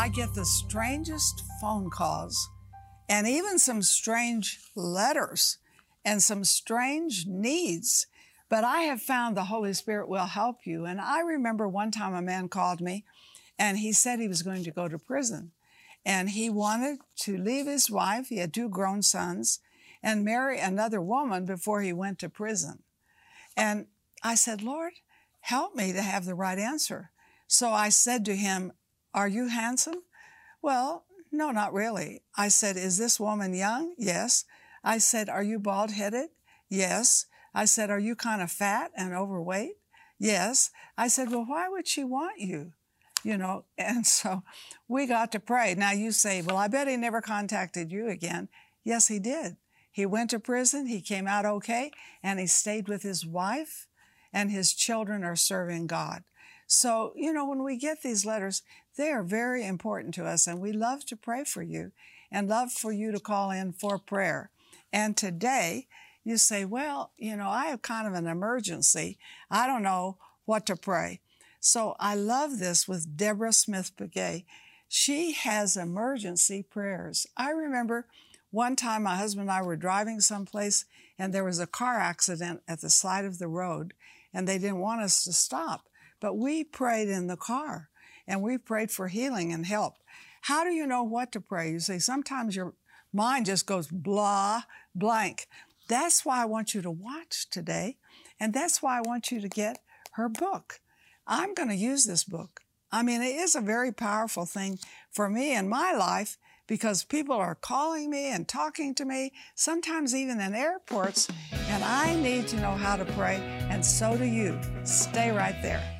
I get the strangest phone calls and even some strange letters and some strange needs. But I have found the Holy Spirit will help you. And I remember one time a man called me and he said he was going to go to prison. And he wanted to leave his wife, he had two grown sons, and marry another woman before he went to prison. And I said, Lord, help me to have the right answer. So I said to him, Are you handsome? Well, no, not really. I said, Is this woman young? Yes. I said, Are you bald headed? Yes. I said, Are you kind of fat and overweight? Yes. I said, Well, why would she want you? You know, and so we got to pray. Now you say, Well, I bet he never contacted you again. Yes, he did. He went to prison, he came out okay, and he stayed with his wife, and his children are serving God. So, you know, when we get these letters, they are very important to us, and we love to pray for you and love for you to call in for prayer. And today, you say, Well, you know, I have kind of an emergency. I don't know what to pray. So I love this with Deborah Smith Pegues. She has emergency prayers. I remember one time my husband and I were driving someplace and there was a car accident at the side of the road and they didn't want us to stop. But we prayed in the car and we've prayed for healing and help. How do you know what to pray? You see, sometimes your mind just goes blah, blank. That's why I want you to watch today. And that's why I want you to get her book. I'm going to use this book. I mean, it is a very powerful thing for me in my life because people are calling me and talking to me, sometimes even in airports, and I need to know how to pray, and so do you. Stay right there.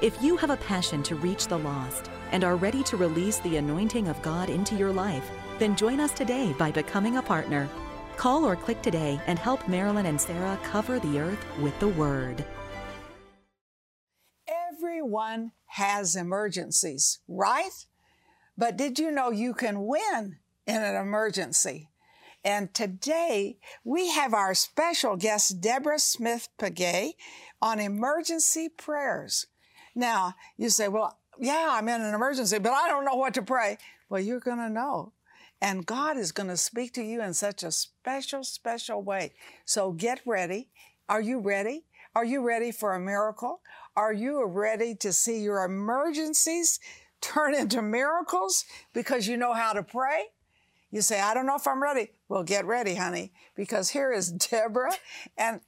If you have a passion to reach the lost and are ready to release the anointing of God into your life, then join us today by becoming a partner. Call or click today and help Marilyn and Sarah cover the earth with the Word. Everyone has emergencies, right? But did you know you can win in an emergency? And today we have our special guest, Deborah Smith Pegues, on emergency prayers. Now, you say, well, yeah, I'm in an emergency, but I don't know what to pray. Well, you're going to know and God is going to speak to you in such a special, special way. So get ready. Are you ready? Are you ready for a miracle? Are you ready to see your emergencies turn into miracles because you know how to pray? You say, I don't know if I'm ready. Well, get ready, honey, because here is Deborah. And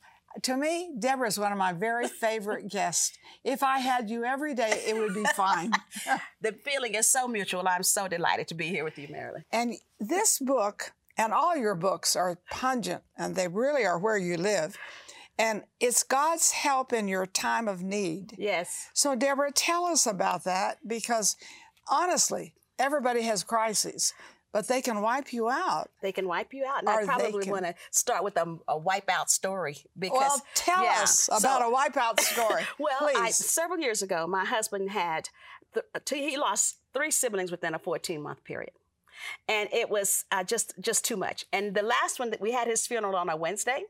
to me, Deborah is one of my very favorite guests. If I had you every day, it would be fine. the feeling is so mutual. I'm so delighted to be here with you, Marilyn. And this book and all your books are pungent and they really are where you live. And it's God's help in your time of need. Yes. So, Deborah, tell us about that because honestly, everybody has crises but they can wipe you out. They can wipe you out. And or I probably can... want to start with a, a wipeout story because. Well, tell yeah, us about so, a wipeout story. well, I, several years ago, my husband had th- he lost three siblings within a 14 month period. And it was uh, just just too much. And the last one that we had his funeral on a Wednesday,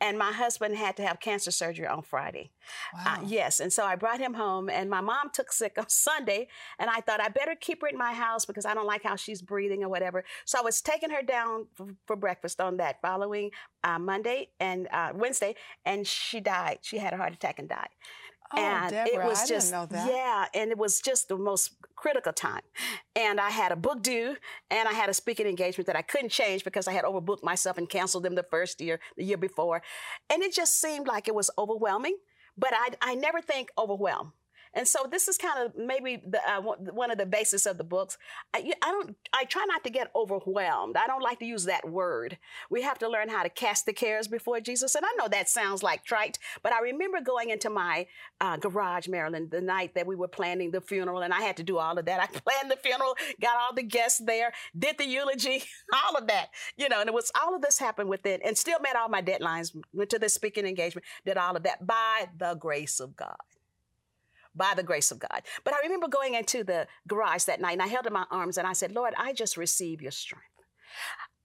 and my husband had to have cancer surgery on Friday. Uh, wow. Uh, yes. And so I brought him home, and my mom took sick on Sunday. And I thought I better keep her in my house because I don't like how she's breathing or whatever. So I was taking her down for, for breakfast on that following uh, Monday and uh, Wednesday, and she died. She had a heart attack and died. Oh, and Deborah, it was I just yeah, and it was just the most critical time. And I had a book due, and I had a speaking engagement that I couldn't change because I had overbooked myself and canceled them the first year, the year before, and it just seemed like it was overwhelming. But I, I never think overwhelm. And so this is kind of maybe the, uh, one of the basis of the books. I, I, don't. I try not to get overwhelmed. I don't like to use that word. We have to learn how to cast the cares before Jesus. And I know that sounds like trite, but I remember going into my uh, garage, Marilyn, the night that we were planning the funeral, and I had to do all of that. I planned the funeral, got all the guests there, did the eulogy, all of that. You know, and it was all of this happened within, and still met all my deadlines. Went to the speaking engagement, did all of that by the grace of God by the grace of God. But I remember going into the garage that night and I held in my arms and I said, Lord, I just receive your strength.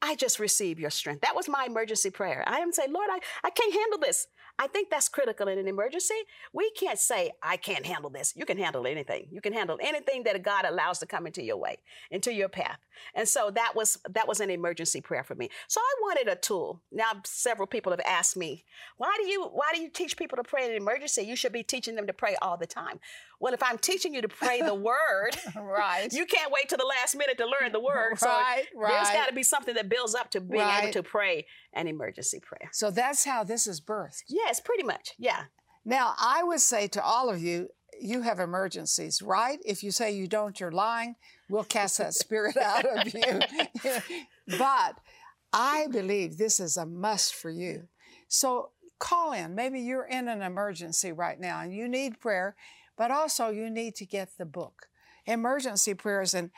I just receive your strength. That was my emergency prayer. I am saying, Lord, I, I can't handle this. I think that's critical in an emergency. We can't say, I can't handle this. You can handle anything. You can handle anything that God allows to come into your way, into your path. And so that was that was an emergency prayer for me. So I wanted a tool. Now several people have asked me, why do you why do you teach people to pray in an emergency? You should be teaching them to pray all the time. Well, if I'm teaching you to pray the word, right, you can't wait to the last minute to learn the word. So right, right. there's got to be something that builds up to being right. able to pray an emergency prayer. So that's how this is birthed. Yes, pretty much. Yeah. Now, I would say to all of you, you have emergencies, right? If you say you don't, you're lying. We'll cast that spirit out of you. but I believe this is a must for you. So call in. Maybe you're in an emergency right now and you need prayer, but also you need to get the book, Emergency Prayers. And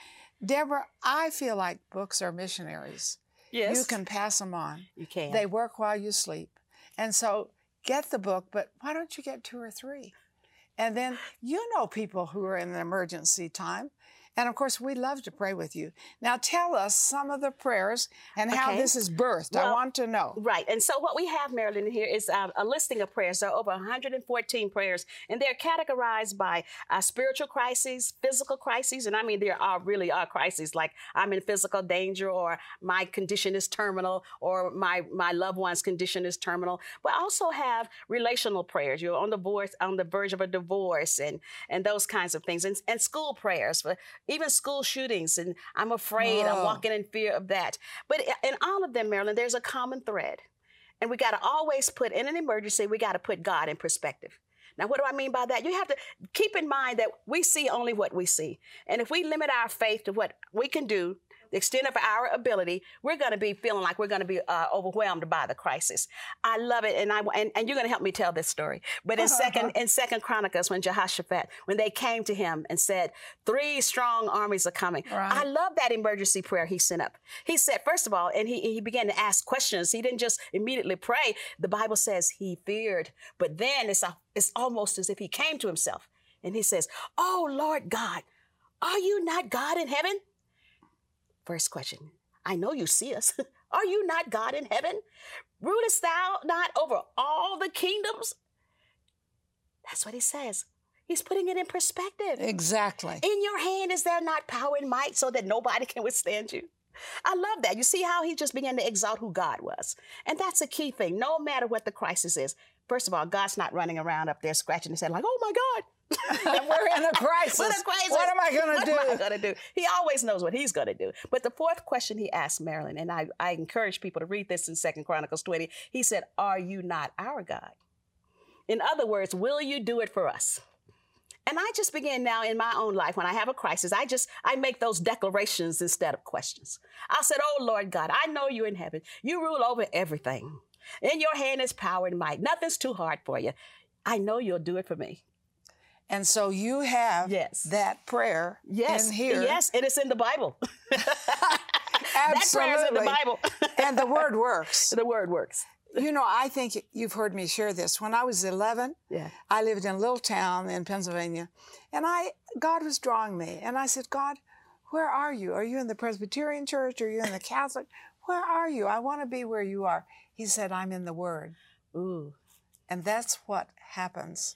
Deborah, I feel like books are missionaries. Yes. You can pass them on. You can. They work while you sleep. And so get the book, but why don't you get two or three? And then you know people who are in an emergency time. And of course, we love to pray with you. Now, tell us some of the prayers and how this is birthed. Well, I want to know. Right. And so, what we have, Marilyn, here is uh, a listing of prayers. There are over 114 prayers, and they're categorized by uh, spiritual crises, physical crises, and I mean, there are really are crises like I'm in physical danger, or my condition is terminal, or my my loved one's condition is terminal. But also have relational prayers. You're on the verge on the verge of a divorce, and and those kinds of things, and, and school prayers for even school shootings. And I'm afraid, Whoa. I'm oh. walking in fear of that. But in all of them, Marilyn, there's a common thread. And we got to always put in an emergency, we got to put God in perspective. Now, what do I mean by that? You have to keep in mind that we see only what we see. And if we limit our faith to what we can do the extent of our ability, we're going to be feeling like we're going to be uh, overwhelmed by the crisis. I love it, and I and, and you're going to help me tell this story. But in second in Second Chronicles, when Jehoshaphat, when they came to him and said, three strong armies are coming, right. I love that emergency prayer he sent up. He said, first of all, and he he began to ask questions. He didn't just immediately pray. The Bible says he feared, but then it's a, it's almost as if he came to himself, and he says, "Oh Lord God." Are you not God in heaven? First question I know you see us. Are you not God in heaven? Rulest thou not over all the kingdoms? That's what he says. He's putting it in perspective. Exactly. In your hand is there not power and might so that nobody can withstand you? I love that. You see how he just began to exalt who God was. And that's a key thing. No matter what the crisis is, first of all, God's not running around up there scratching his head like, oh my God, we're in a crisis. a crisis. What am I going to do? What am I going to do? He always knows what he's going to do. But the fourth question he asked Marilyn, and I, I encourage people to read this in Second Chronicles 20, he said, Are you not our God? In other words, will you do it for us? And I just begin now in my own life when I have a crisis, I just I make those declarations instead of questions. I said, "Oh Lord God, I know you're in heaven. You rule over everything. In your hand is power and might. Nothing's too hard for you. I know you'll do it for me. And so you have yes. that prayer yes. in here. Yes, and it's in the Bible. Absolutely. That in the Bible. and the word works. The word works. You know, I think you've heard me share this. When I was 11, yeah. I lived in a little town in Pennsylvania, and I God was drawing me, and I said, God, where are you? Are you in the Presbyterian church? Are you in the Catholic? Where are you? I want to be where you are. He said, I'm in the Word. Ooh. And that's what happens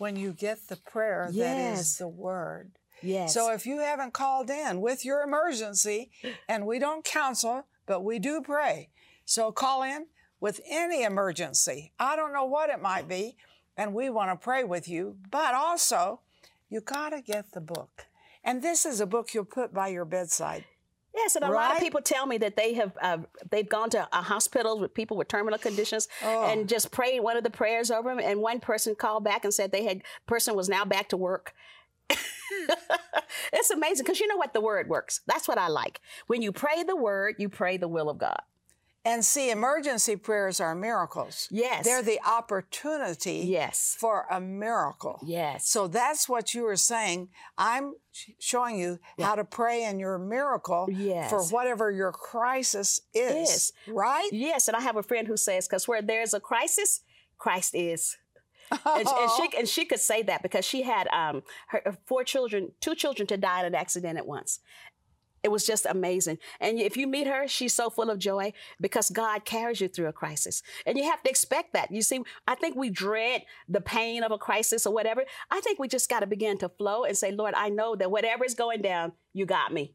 when you get the prayer yes. that is the word. Yes. So if you haven't called in with your emergency, and we don't counsel, but we do pray. So call in with any emergency. I don't know what it might be, and we want to pray with you, but also you got to get the book. And this is a book you'll put by your bedside. Yes, and a lot of people tell me that they have uh, they've gone to a hospital with people with terminal conditions Oh. and just prayed one of the prayers over them. And one person called back and said they had person was now back to work. it's amazing because you know what the word works. That's what I like. When you pray the word, you pray the will of God. And see, emergency prayers are miracles. Yes. They're the opportunity Yes. for a miracle. Yes. So that's what you were saying. I'm showing you how to pray in your miracle Yes. for whatever your crisis is. Is. Right? Yes, and I have a friend who says, "Because where there's a crisis, Christ is." and, and she and she could say that because she had um her her four children, two children to die in an accident at once. It was just amazing. And if you meet her, she's so full of joy because God carries you through a crisis. And you have to expect that. You see, I think we dread the pain of a crisis or whatever. I think we just got to begin to flow and say, Lord, I know that whatever is going down, you got me.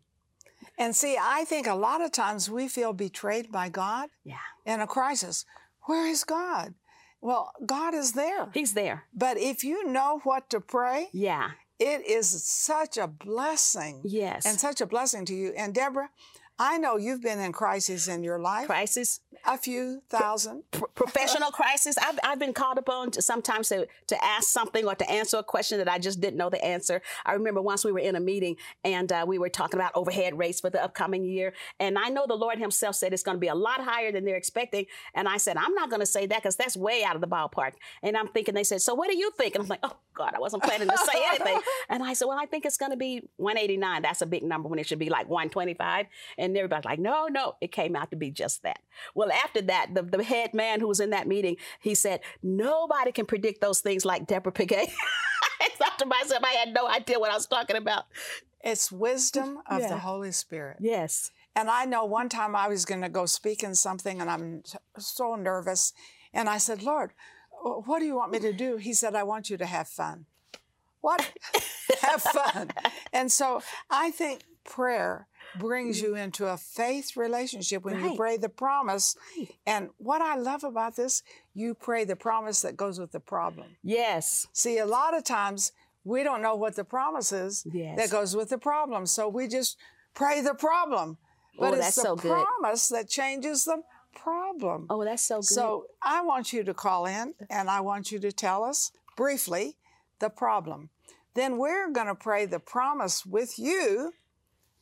And see, I think a lot of times we feel betrayed by God Yeah. in a crisis. Where is God? Well, God is there. He's there. But if you know what to pray, Yeah. It is such a blessing. Yes. And such a blessing to you. And Deborah, I know you've been in crisis in your life, Crisis. a few thousand. Pro- professional crisis. I've, I've been called upon to sometimes to, to ask something or to answer a question that I just didn't know the answer. I remember once we were in a meeting and uh, we were talking about overhead rates for the upcoming year. And I know the Lord Himself said it's going to be a lot higher than they're expecting. And I said, I'm not going to say that because that's way out of the ballpark. And I'm thinking, they said, So what do you think? And I'm like, Oh, God, I wasn't planning to say anything. and I said, Well, I think it's going to be 189. That's a big number when it should be like 125. And everybody's like, No, no. It came out to be just that. Well, after that, the, the head man who was in that meeting, he said, Nobody can predict those things like Deborah Pegues. I thought to myself, I had no idea what I was talking about. It's wisdom of Yeah. the Holy Spirit. Yes. And I know one time I was going to go speak in something and I'm so nervous. And I said, Lord, what do you want me to do? He said, I want you to have fun. What? have fun. And so I think prayer brings you mm-hmm. into a faith relationship when you pray the promise. And what I love about this, you pray the promise that goes with the problem. Yes. See, a lot of times we don't know what the promise is Yes. that goes with the problem. So we just pray the problem. But Oh, it's that's the so good. promise that changes the problem. Oh, that's so good. so I want you to call in and I want you to tell us briefly the problem. Then we're going to pray the promise with you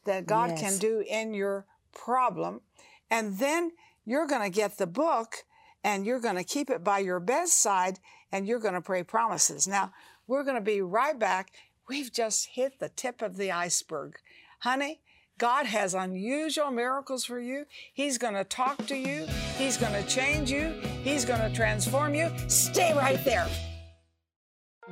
that God can do in your problem. And then you're going to get the book and you're going to keep it by your bedside and you're going to pray promises. Now, we're going to be right back. We've just hit the tip of the iceberg. Honey, God has unusual miracles for you. He's going to talk to you. He's going to change you. He's going to transform you. Stay right there.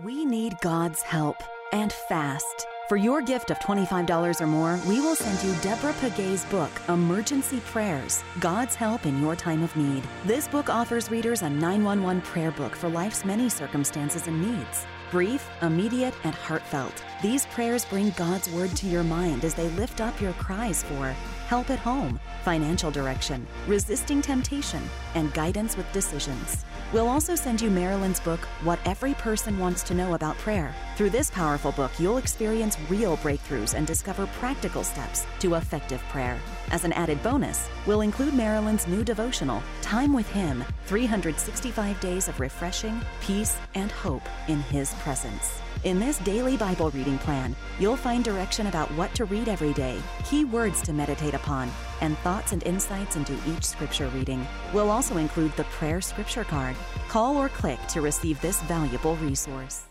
We need God's help and fast. For your gift of $25 or more, we will send you Deborah Pegues's book, Emergency Prayers God's Help in Your Time of Need. This book offers readers a 911 prayer book for life's many circumstances and needs. Brief, immediate, and heartfelt, these prayers bring God's word to your mind as they lift up your cries for help at home, financial direction, resisting temptation, and guidance with decisions. We'll also send you Marilyn's book, What Every Person Wants to Know About Prayer. Through this powerful book, you'll experience real breakthroughs and discover practical steps to effective prayer. As an added bonus, we'll include Marilyn's new devotional, Time with Him 365 Days of Refreshing, Peace, and Hope in His Presence. In this daily Bible reading plan, you'll find direction about what to read every day, key words to meditate upon, and thoughts and insights into each scripture reading. We'll also include the prayer scripture card. Call or click to receive this valuable resource.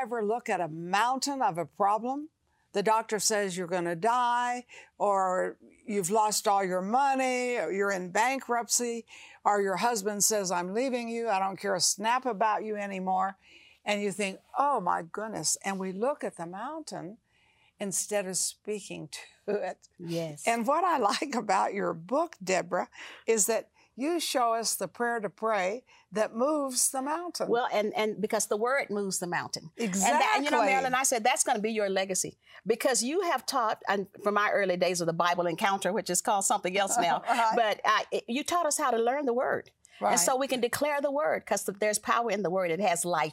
Ever look at a mountain of a problem? The doctor says you're going to die, or you've lost all your money, or you're in bankruptcy, or your husband says, I'm leaving you, I don't care a snap about you anymore. And you think, oh my goodness. And we look at the mountain instead of speaking to it. Yes. And what I like about your book, Deborah, is that you show us the prayer to pray that moves the mountain. Well, and and because the word moves the mountain. Exactly. And, that, and you know, Marilyn, I said that's going to be your legacy because you have taught, and from my early days of the Bible encounter, which is called something else now, Right. but uh, you taught us how to learn the word. Right. And so we can declare the word because there's power in the word. It has life.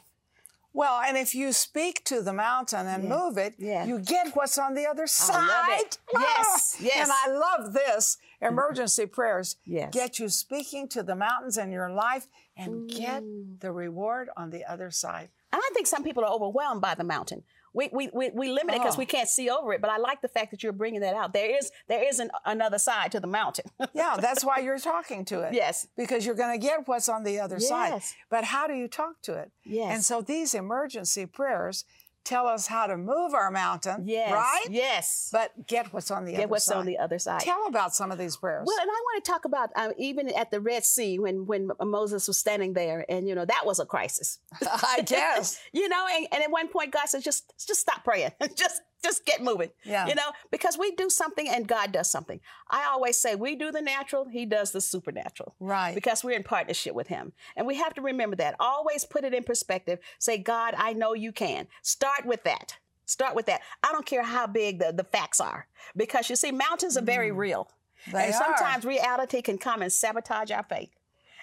Well, and if you speak to the mountain and move it, Yeah. you get what's on the other side. Yes, yes. And I love this. Mm-hmm. Emergency prayers Yes. get you speaking to the mountains in your life and get the reward on the other side. And I think some people are overwhelmed by the mountain. We, we, we, we limit it because Oh. we can't see over it. But I like the fact that you're bringing that out. There is there is an, another side to the mountain. Yeah, that's why you're talking to it. Yes. Because you're going to get what's on the other side. Yes. But how do you talk to it? Yes. And so these emergency prayers tell us how to move our mountain, yes. right? Yes. But get what's on the Get other what's side. on the other side. Tell about some of these prayers. Well, and I want to talk about um, even at the Red Sea when when Moses was standing there, and you know that was a crisis. I guess. you know, and, and at one point God says, just just stop praying, just just get moving. Yeah. You know, because we do something and God does something. I always say we do the natural, He does the supernatural. Right. Because we're in partnership with Him, and we have to remember that. Always put it in perspective. Say, God, I know You can. Start with that. Start with that. I don't care how big the, the facts are, because you see, mountains are very real. Mm. They and are. sometimes reality can come and sabotage our faith.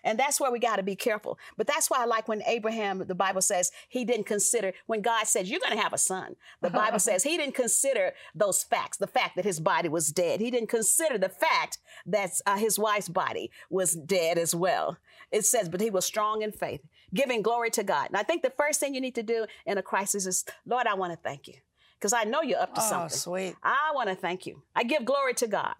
And that's where we got to be careful. But that's why I like when Abraham, the Bible says, he didn't consider, when God says, you're going to have a son, the Bible says he didn't consider those facts, the fact that his body was dead. He didn't consider the fact that uh, his wife's body was dead as well. It says, but he was strong in faith, giving glory to God. And I think the first thing you need to do in a crisis is, Lord, I want to thank you. Because I know you're up to something. Oh, something. sweet. I want to thank you. I give glory to God.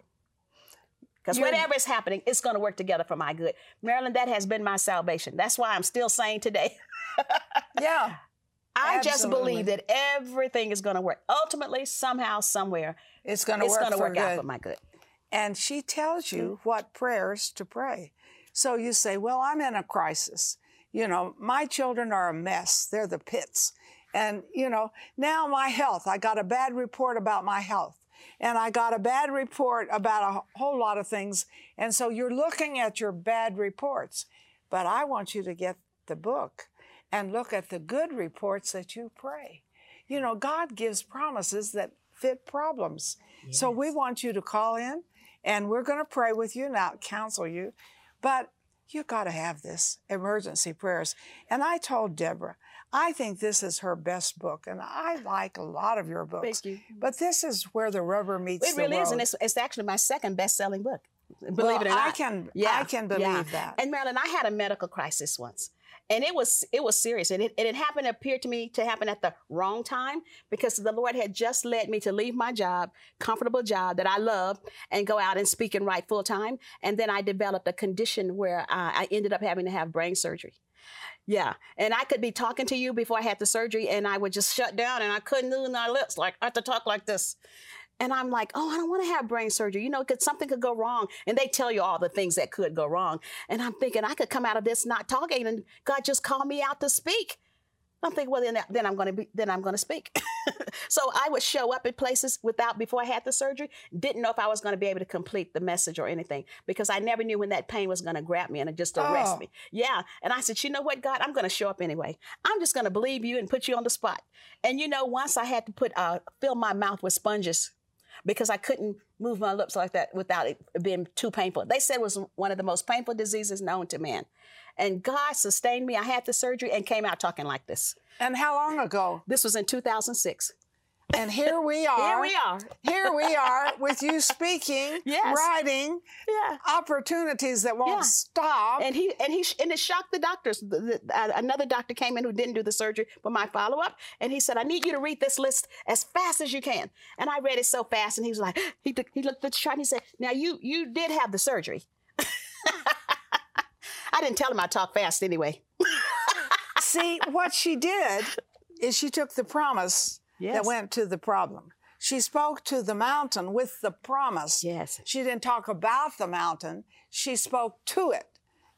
Because whatever is happening, it's going to work together for my good. Marilyn, that has been my salvation. That's why I'm still saying today. Yeah. I just believe that everything is going to work. Ultimately, somehow, somewhere, It's going to work, for work out for my good. And she tells you mm-hmm. what prayers to pray. So you say, Well, I'm in a crisis. You know, my children are a mess. They're the pits. And, you know, now my health, I got a bad report about my health. And I got a bad report about a whole lot of things. And so you're looking at your bad reports. But I want you to get the book and look at the good reports that you pray. You know, God gives promises that fit problems. So we want you to call in and we're going to pray with you now, counsel you. But you've got to have this emergency prayers. And I told Deborah, I think this is her best book, and I like a lot of your books. Thank you. But this is where the rubber meets It the really road. It really is. And it's, it's actually my second best selling book. Believe Well, it or not, I can- I can believe that. And Marilyn, I had a medical crisis once. And it was it was serious. And it, and it happened, appeared to me to happen at the wrong time because the Lord had just led me to leave my job, comfortable job that I love, and go out and speak and write full time. And then I developed a condition where I, I ended up having to have brain surgery. Yeah, and I could be talking to you before I had the surgery, and I would just shut down, and I couldn't move my lips. Like I had to talk like this, and I'm like, oh, I don't want to have brain surgery, you know, because something could go wrong, and they tell you all the things that could go wrong, and I'm thinking I could come out of this not talking, and God just called me out to speak. I'm thinking, well, then, then I'm going to be, then I'm going to speak. so I would show up at places without before I had the surgery. Didn't know if I was going to be able to complete the message or anything because I never knew when that pain was going to grab me and just arrest Oh. me. Yeah, and I said, you know what, God, I'm going to show up anyway. I'm just going to believe you and put you on the spot. And you know, once I had to put uh, fill my mouth with sponges because I couldn't move my lips like that without it being too painful. They said it was one of the most painful diseases known to man. And God sustained me. I had the surgery and came out talking like this. and how long ago? This was in 2006. And here we are. Here we are. Here we are with you speaking, Yes. writing, Yeah. opportunities that won't Yeah. stop. And he and he and it shocked the doctors. The, the, uh, another doctor came in who didn't do the surgery, but my follow up, and he said, "I need you to read this list as fast as you can." And I read it so fast, and he was like, he took- he looked at the chart and he said, "Now you you did have the surgery." I didn't tell him I talk fast anyway. See, what she did is she took the promise that went to the problem. She spoke to the mountain with the promise. Yes. She didn't talk about the mountain, she spoke to it.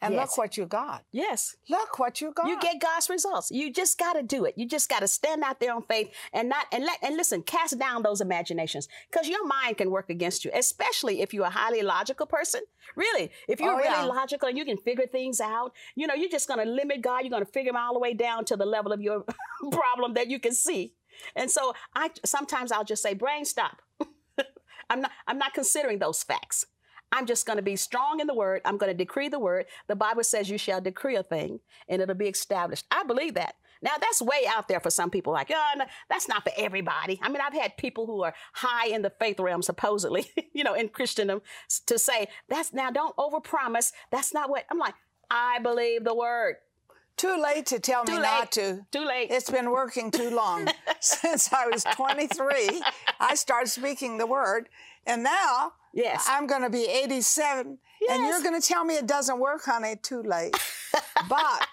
And Yes. look what you got. Yes. Look what you got. You get God's results. You just got to do it. You just got to stand out there on faith and not and let and listen. Cast down those imaginations because your mind can work against you, especially if you're a highly logical person. Really, if you're Oh, really yeah. logical and you can figure things out, you know, you're just going to limit God. You're going to figure him all the way down to the level of your problem that you can see. And so I sometimes I'll just say, brain, stop. I'm not I'm not considering those facts. I'm just going to be strong in the word. I'm going to decree the word. The Bible says you shall decree a thing and it'll be established. I believe that. Now that's way out there for some people. Like, oh, no, that's not for everybody. I mean, I've had people who are high in the faith realm, supposedly, you know, in Christendom, to say that's now don't overpromise. That's not what I'm like. I believe the word. Too late to tell Too me late. not to. Too late. It's been working too long. Since I was 23, I started speaking the word. And now Yes. I'm going to be 87. And you're going to tell me it doesn't work, honey. Too late. but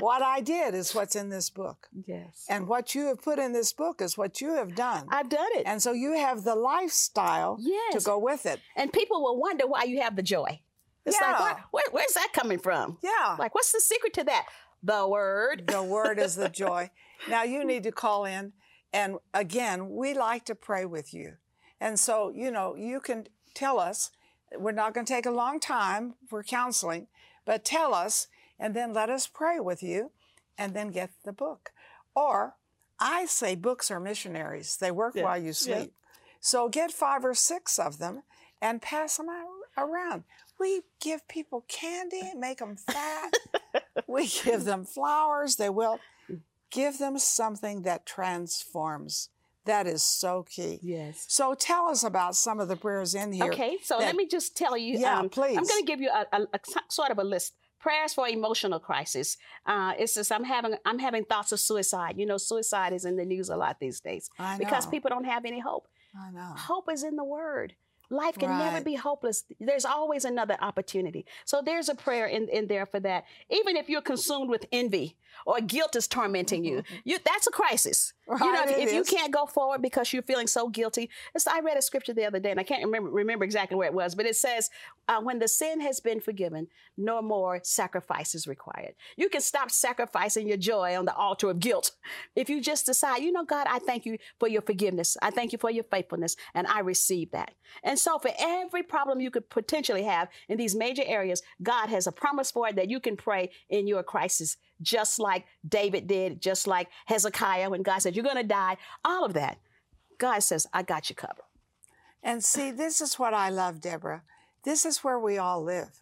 what I did is what's in this book. yes. And what you have put in this book is what you have done. I've done it. and so you have the lifestyle Yes. to go with it. And people will wonder why you have the joy. It's like, Yeah. where, where, where's that coming from? Yeah. Like, what's the secret to that? The word. The word is the joy. Now you need to call in. And again, we like to pray with you. And so, you know, you can tell us, we're not going to take a long time for counseling, but tell us and then let us pray with you and then get the book. Or I say books are missionaries, they work Yeah, while you yeah. sleep. So get five or six of them and pass them out around. We give people candy, and make them fat. we give them flowers, they will. Give them something that transforms. That is so key. Yes. So tell us about some of the prayers in here. Okay, so that- let me just tell you. Yeah, um, please. I'm going to give you a sort of a list. Prayers for emotional crisis. Uh, it's just I'm having I'm having thoughts of suicide. You know, suicide is in the news a lot these days I because people don't have any hope. I know. Hope is in the word. Life can never be hopeless. There's always another opportunity. So there's a prayer in, in there for that. Even if you're consumed with envy or guilt is tormenting you, you that's a crisis. you know, if, if you can't go forward because you're feeling so guilty. It's, I read a scripture the other day, and I can't remember remember exactly where it was, but it says, uh, "When the sin has been forgiven, no more sacrifice is required." You can stop sacrificing your joy on the altar of guilt if you just decide, you know, God, I thank you for your forgiveness. I thank you for your faithfulness, and I receive that. And so, for every problem you could potentially have in these major areas, God has a promise for it that you can pray in your crisis, just like David did, just like Hezekiah when God said, You're going to die, all of that. God says, I got you covered. And see, this is what I love, Deborah. This is where we all live.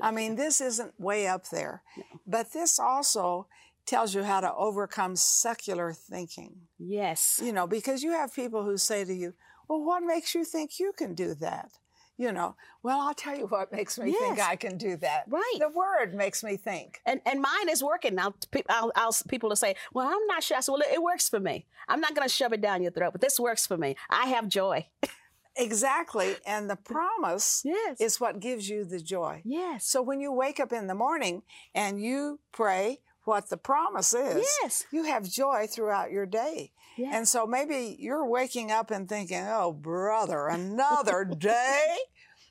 I mean, this isn't way up there, but this also tells you how to overcome secular thinking. yes. You know, because you have people who say to you, Well, what makes you think you can do that? You know, well, I'll tell you what makes me think I can do that. Right. The word makes me think. And, and mine is working now. I'll, I'll, people will say, "Well, I'm not sure." I said, "Well, it, it works for me. I'm not going to shove it down your throat, but this works for me. I have joy." Exactly. And the promise Yes. is what gives you the joy. Yes. So when you wake up in the morning and you pray what the promise is, Yes. you have joy throughout your day. And so maybe you're waking up and thinking, oh, brother, another day?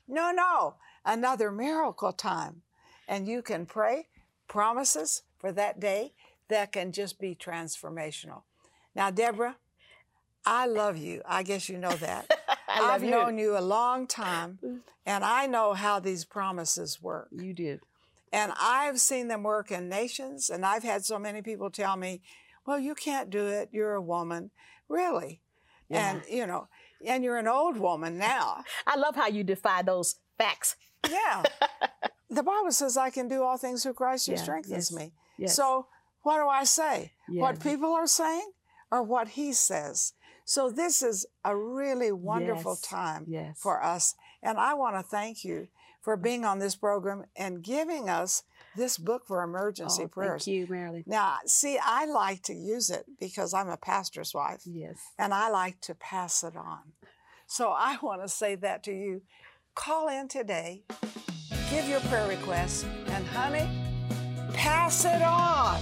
No, no, another miracle time. And you can pray promises for that day that can just be transformational. Now, Deborah, I love you. I guess you know that. I have known you a long time, and I know how these promises work. You did. And I've seen them work in nations, and I've had so many people tell me, well, you can't do it. You're a woman. Really? And, you know, and you're an old woman now. I love how you defy those facts. Yeah. the Bible says I can do all things through Christ who Yeah, strengthens yes, me. yes. So what do I say? Yeah. What people are saying? or what He says. So this is a really wonderful Yes, time for us. And I want to thank you for being on this program and giving us this book for emergency Oh, prayers. Thank you, Marilyn. Now, see, I like to use it because I'm a pastor's wife Yes. and I like to pass it on. So I want to say that to you. Call in today, give your prayer requests, and honey, pass it on.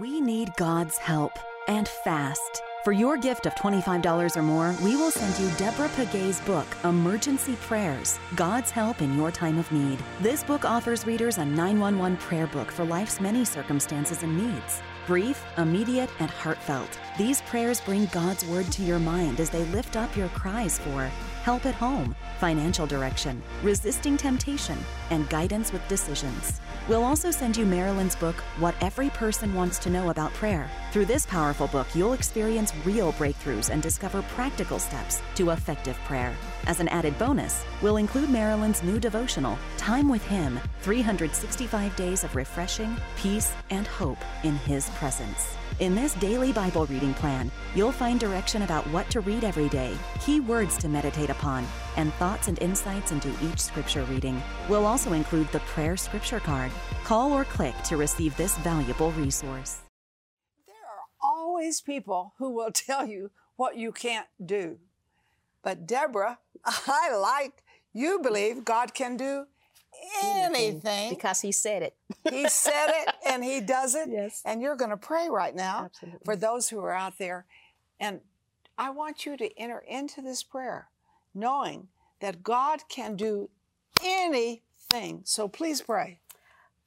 We need God's help and fast. For your gift of $25 or more, we will send you Deborah Pegues's book, Emergency Prayers God's Help in Your Time of Need. This book offers readers a 911 prayer book for life's many circumstances and needs. Brief, immediate, and heartfelt, these prayers bring God's word to your mind as they lift up your cries for help at home, financial direction, resisting temptation, and guidance with decisions. We'll also send you Marilyn's book, What Every Person Wants to Know About Prayer. Through this powerful book, you'll experience real breakthroughs and discover practical steps to effective prayer. As an added bonus, we'll include Marilyn's new devotional, Time with Him 365 Days of Refreshing, Peace, and Hope in His Presence. In this daily Bible reading plan, you'll find direction about what to read every day, key words to meditate upon, and thoughts and insights into each scripture reading. We'll also include the prayer scripture card. Call or click to receive this valuable resource. There are always people who will tell you what you can't do. But Deborah, I like you believe God can do anything. Because he said it. He said it and he does it. Yes. And you're going to pray right now Absolutely. for those who are out there. And I want you to enter into this prayer knowing that God can do anything. So please pray.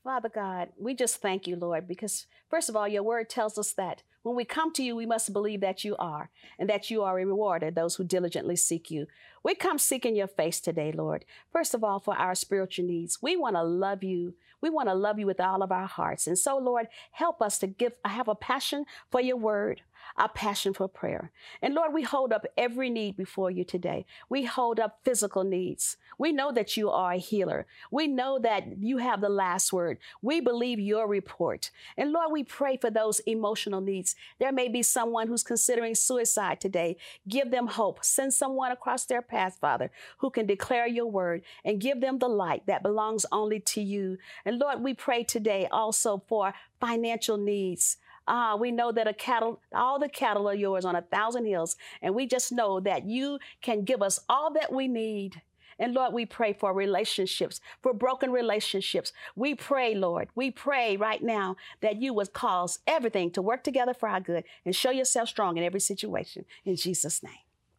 Father God, we just thank you, Lord, because first of all, your word tells us that when we come to you, we must believe that you are and that you are a rewarder those who diligently seek you. We come seeking your face today, Lord. First of all, for our spiritual needs. We want to love you. We want to love you with all of our hearts. And so, Lord, help us to give I have a passion for your word, a passion for prayer. And Lord, we hold up every need before you today. We hold up physical needs. We know that you are a healer. We know that you have the last word. We believe your report. And Lord, we pray for those emotional needs. There may be someone who's considering suicide today. Give them hope. Send someone across their path, Father, who can declare your word and give them the light that belongs only to you. And Lord, we pray today also for financial needs. Ah, we know that a cattle, all the cattle are yours on a thousand hills. And we just know that you can give us all that we need. And Lord, we pray for relationships, for broken relationships. We pray, Lord, we pray right now that you would cause everything to work together for our good and show yourself strong in every situation. In Jesus' name.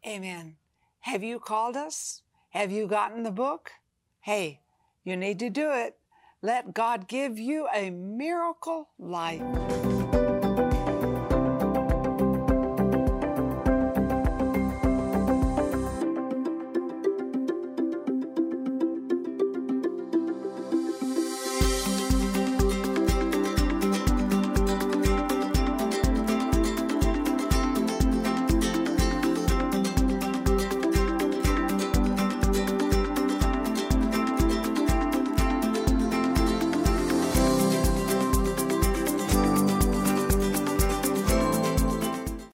Amen. Have you called us? Have you gotten the book? Hey, you need to do it. Let God give you a miracle life.